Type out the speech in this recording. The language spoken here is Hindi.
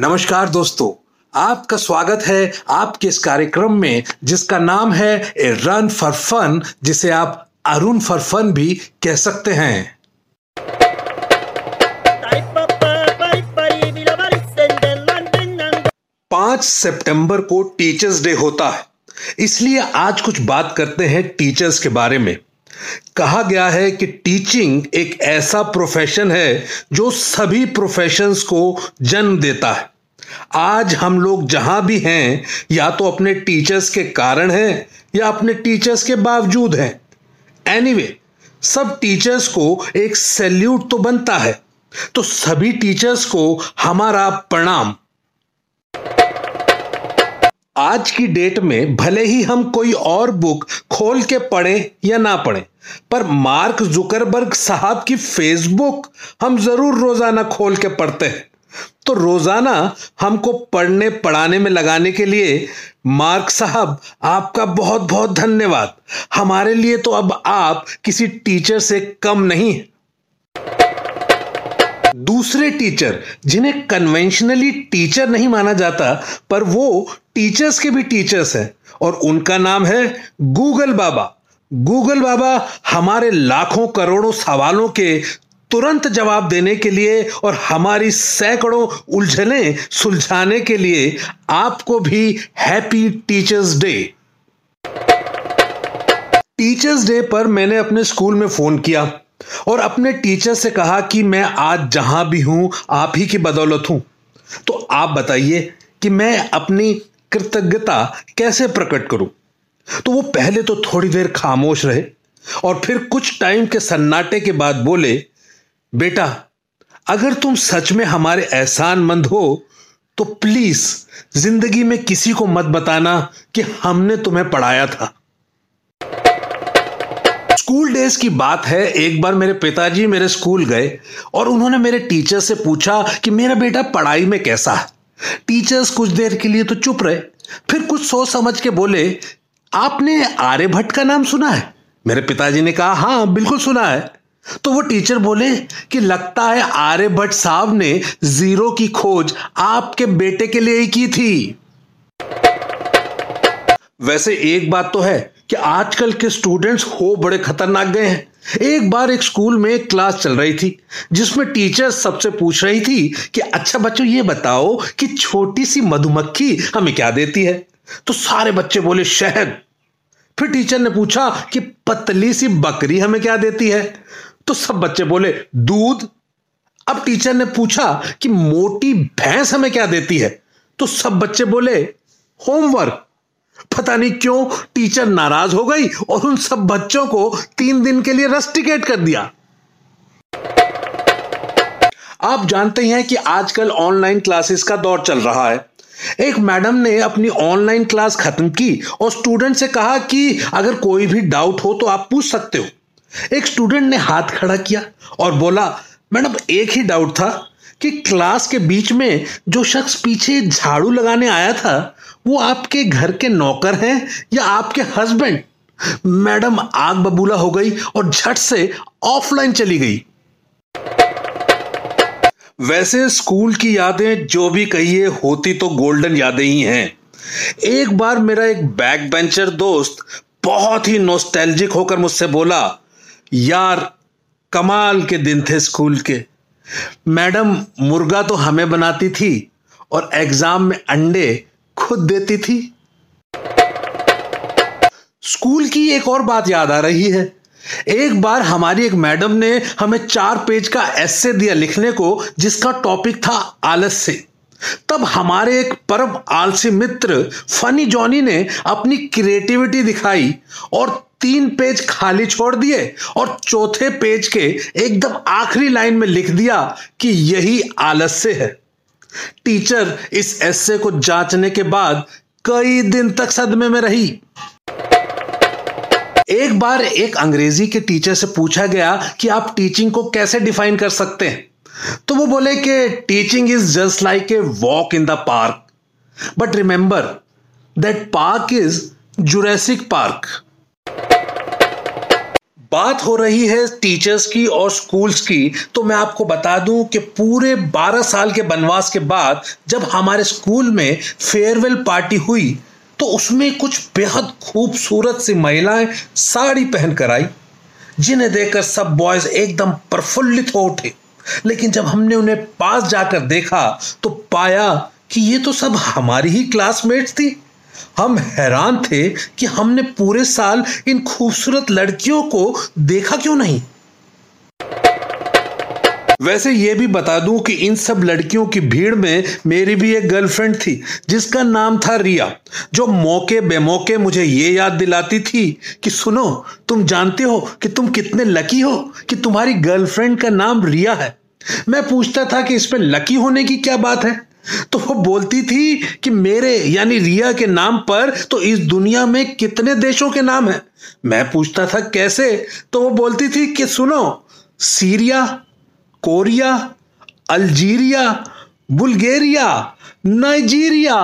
नमस्कार दोस्तों, आपका स्वागत है आपके इस कार्यक्रम में, जिसका नाम है ए रन फॉर फन, जिसे आप अरुण फॉर फन भी कह सकते हैं। पाँच सितंबर को टीचर्स डे होता है, इसलिए आज कुछ बात करते हैं टीचर्स के बारे में। कहा गया है कि टीचिंग एक ऐसा प्रोफेशन है जो सभी प्रोफेशंस को जन्म देता है। आज हम लोग जहाँ भी हैं या तो अपने टीचर्स के कारण हैं या अपने टीचर्स के बावजूद हैं। एनीवे anyway, सब टीचर्स को एक सैल्यूट तो बनता है। तो सभी टीचर्स को हमारा प्रणाम। आज की डेट में भले ही हम कोई और बुक खोल के पढ़ें या ना पढ़ें, पर मार्क जुकरबर्ग साहब की फेसबुक हम ज़रूर रोज़ाना खोल के पढ़ते हैं। तो रोज़ाना हमको पढ़ने, पढ़ाने में लगाने के लिए मार्क साहब, आपका बहुत बहुत धन्यवाद। हमारे लिए तो अब आप किसी टीचर से कम नहीं है। दूसरे टीचर, जिन्हें कन्वेंशनली टीचर नहीं माना जाता, पर वो टीचर्स के भी टीचर्स हैं। और उनका नाम है गूगल बाबा गूगल बाबा हमारे लाखों, करोड़ों सवालों के तुरंत जवाब देने के लिए और हमारी सैकड़ों उलझने, सुलझाने के लिए आपको भी happy teachers day teachers day पर मैंने अपने स्कूल में फ़ोन किया। और अपने टीचर से कहा कि मैं आज जहाँ भी हूँ, आप ही की बदौलत हूँ। तो आप बताइए कि मैं अपनी कृतज्ञता कैसे प्रकट करूँ? तो वो पहले तो थोड़ी देर खामोश रहे और फिर कुछ टाइम के सन्नाटे के बाद बोले, बेटा, अगर तुम सच में हमारे एहसान मंद हो तो प्लीज़ ज़िंदगी में किसी को मत बताना कि हमने तुम्हें पढ़ाया था। स्कूल डेज़ की बात है, एक बार मेरे पिताजी मेरे स्कूल गए और उन्होंने मेरे टीचर से पूछा कि मेरा बेटा पढ़ाई में कैसा टीचर्स कुछ देर के लिए तो चुप रहे, फिर कुछ सोच समझ के बोले, आपने आर्यभट्ट का नाम सुना है? मेरे पिताजी ने कहा हाँ बिल्कुल सुना है। तो वो टीचर बोले कि लगता है आर्यभट्ट साहब ने ज़ीरो की खोज आपके बेटे के लिए ही की थी। वैसे एक बात तो है कि आजकल के स्टूडेंट्स हो बड़े खतरनाक गए हैं। एक बार एक स्कूल में एक क्लास चल रही थी, जिसमें टीचर सबसे पूछ रही थी कि अच्छा बच्चों, ये बताओ कि छोटी सी मधुमक्खी हमें क्या देती है? तो सारे बच्चे बोले, शहद। फिर टीचर ने पूछा कि, पतली सी बकरी हमें क्या देती है? तो सब बच्चे बोले, दूध। अब टीचर ने पूछा कि, मोटी भैंस हमें क्या देती है? तो सब बच्चे बोले, होमवर्क। पता नहीं क्यों टीचर नाराज़ हो गई और उन सब बच्चों को तीन दिन के लिए रस्टिकेट कर दिया। आप जानते हैं कि आजकल ऑनलाइन क्लासेस का दौर चल रहा है। एक मैडम ने अपनी ऑनलाइन क्लास खत्म की और स्टूडेंट से कहा कि अगर कोई भी डाउट हो तो आप पूछ सकते हो। एक स्टूडेंट ने हाथ खड़ा किया और बोला, मैडम, एक ही डाउट था। कि क्लास के बीच में जो शख्स पीछे झाड़ू लगाने आया था, वो आपके घर के नौकर हैं या आपके हस्बैंड मैडम, आग बबूला हो गई और झट से ऑफलाइन चली गई। वैसे स्कूल की यादें जो भी कहिए, होती तो गोल्डन यादें ही हैं। एक बार मेरा एक बैक बेंचर दोस्त बहुत ही नोस्टैल्जिक होकर मुझसे बोला, यार, कमाल के दिन थे स्कूल के। मैडम मुर्गा तो हमें बनाती थी और एग्ज़ाम में अंडे खुद देती थी। स्कूल की एक और बात याद आ रही है। एक बार हमारी एक मैडम ने हमें चार पेज का एसे दिया लिखने को जिसका टॉपिक था आलस्य। तब हमारे एक परम आलसी मित्र, फनी जॉनी ने अपनी क्रिएटिविटी दिखाई और तीन पेज खाली छोड़ दिए और चौथे पेज के एकदम आखिरी लाइन में लिख दिया कि यही आलस्य है। टीचर इस एसे को जांचने के बाद कई दिन तक सदमे में रही। एक बार एक अंग्रेज़ी के टीचर से पूछा गया कि आप टीचिंग को कैसे डिफाइन कर सकते हैं। तो वो बोले कि teaching is just like a walk in the park but remember that park is Jurassic park बात हो रही है टीचर्स की और स्कूल्स की तो मैं आपको बता दूँ कि पूरे 12 साल के बनवास के बाद जब हमारे स्कूल में फेयरवेल पार्टी हुई तो उसमें कुछ बेहद खूबसूरत सी महिलाएँ साड़ी पहनकर आई, जिन्हें देखकर सब बॉयज़ एकदम प्रफुल्लित हो उठे। लेकिन जब हमने उन्हें पास जाकर देखा तो पाया कि ये तो सब हमारी ही क्लासमेट थी। हम हैरान थे कि हमने पूरे साल इन खूबसूरत लड़कियों को देखा क्यों नहीं। वैसे ये भी बता दूँ कि इन सब लड़कियों की भीड़ में मेरी भी एक गर्लफ्रेंड थी, जिसका नाम था रिया, जो मौके बेमौके मुझे ये याद दिलाती थी कि सुनो, तुम जानते हो कि तुम कितने लकी हो कि तुम्हारी गर्लफ्रेंड का नाम रिया है। मैं पूछता था कि इसमें लकी होने की क्या बात है? तो वो बोलती थी कि मेरे यानी रिया के नाम पर तो इस दुनिया में कितने देशों के नाम हैं? मैं पूछता था, कैसे? तो वो बोलती थी कि, सुनो, Syria Korea Algeria Bulgaria Nigeria.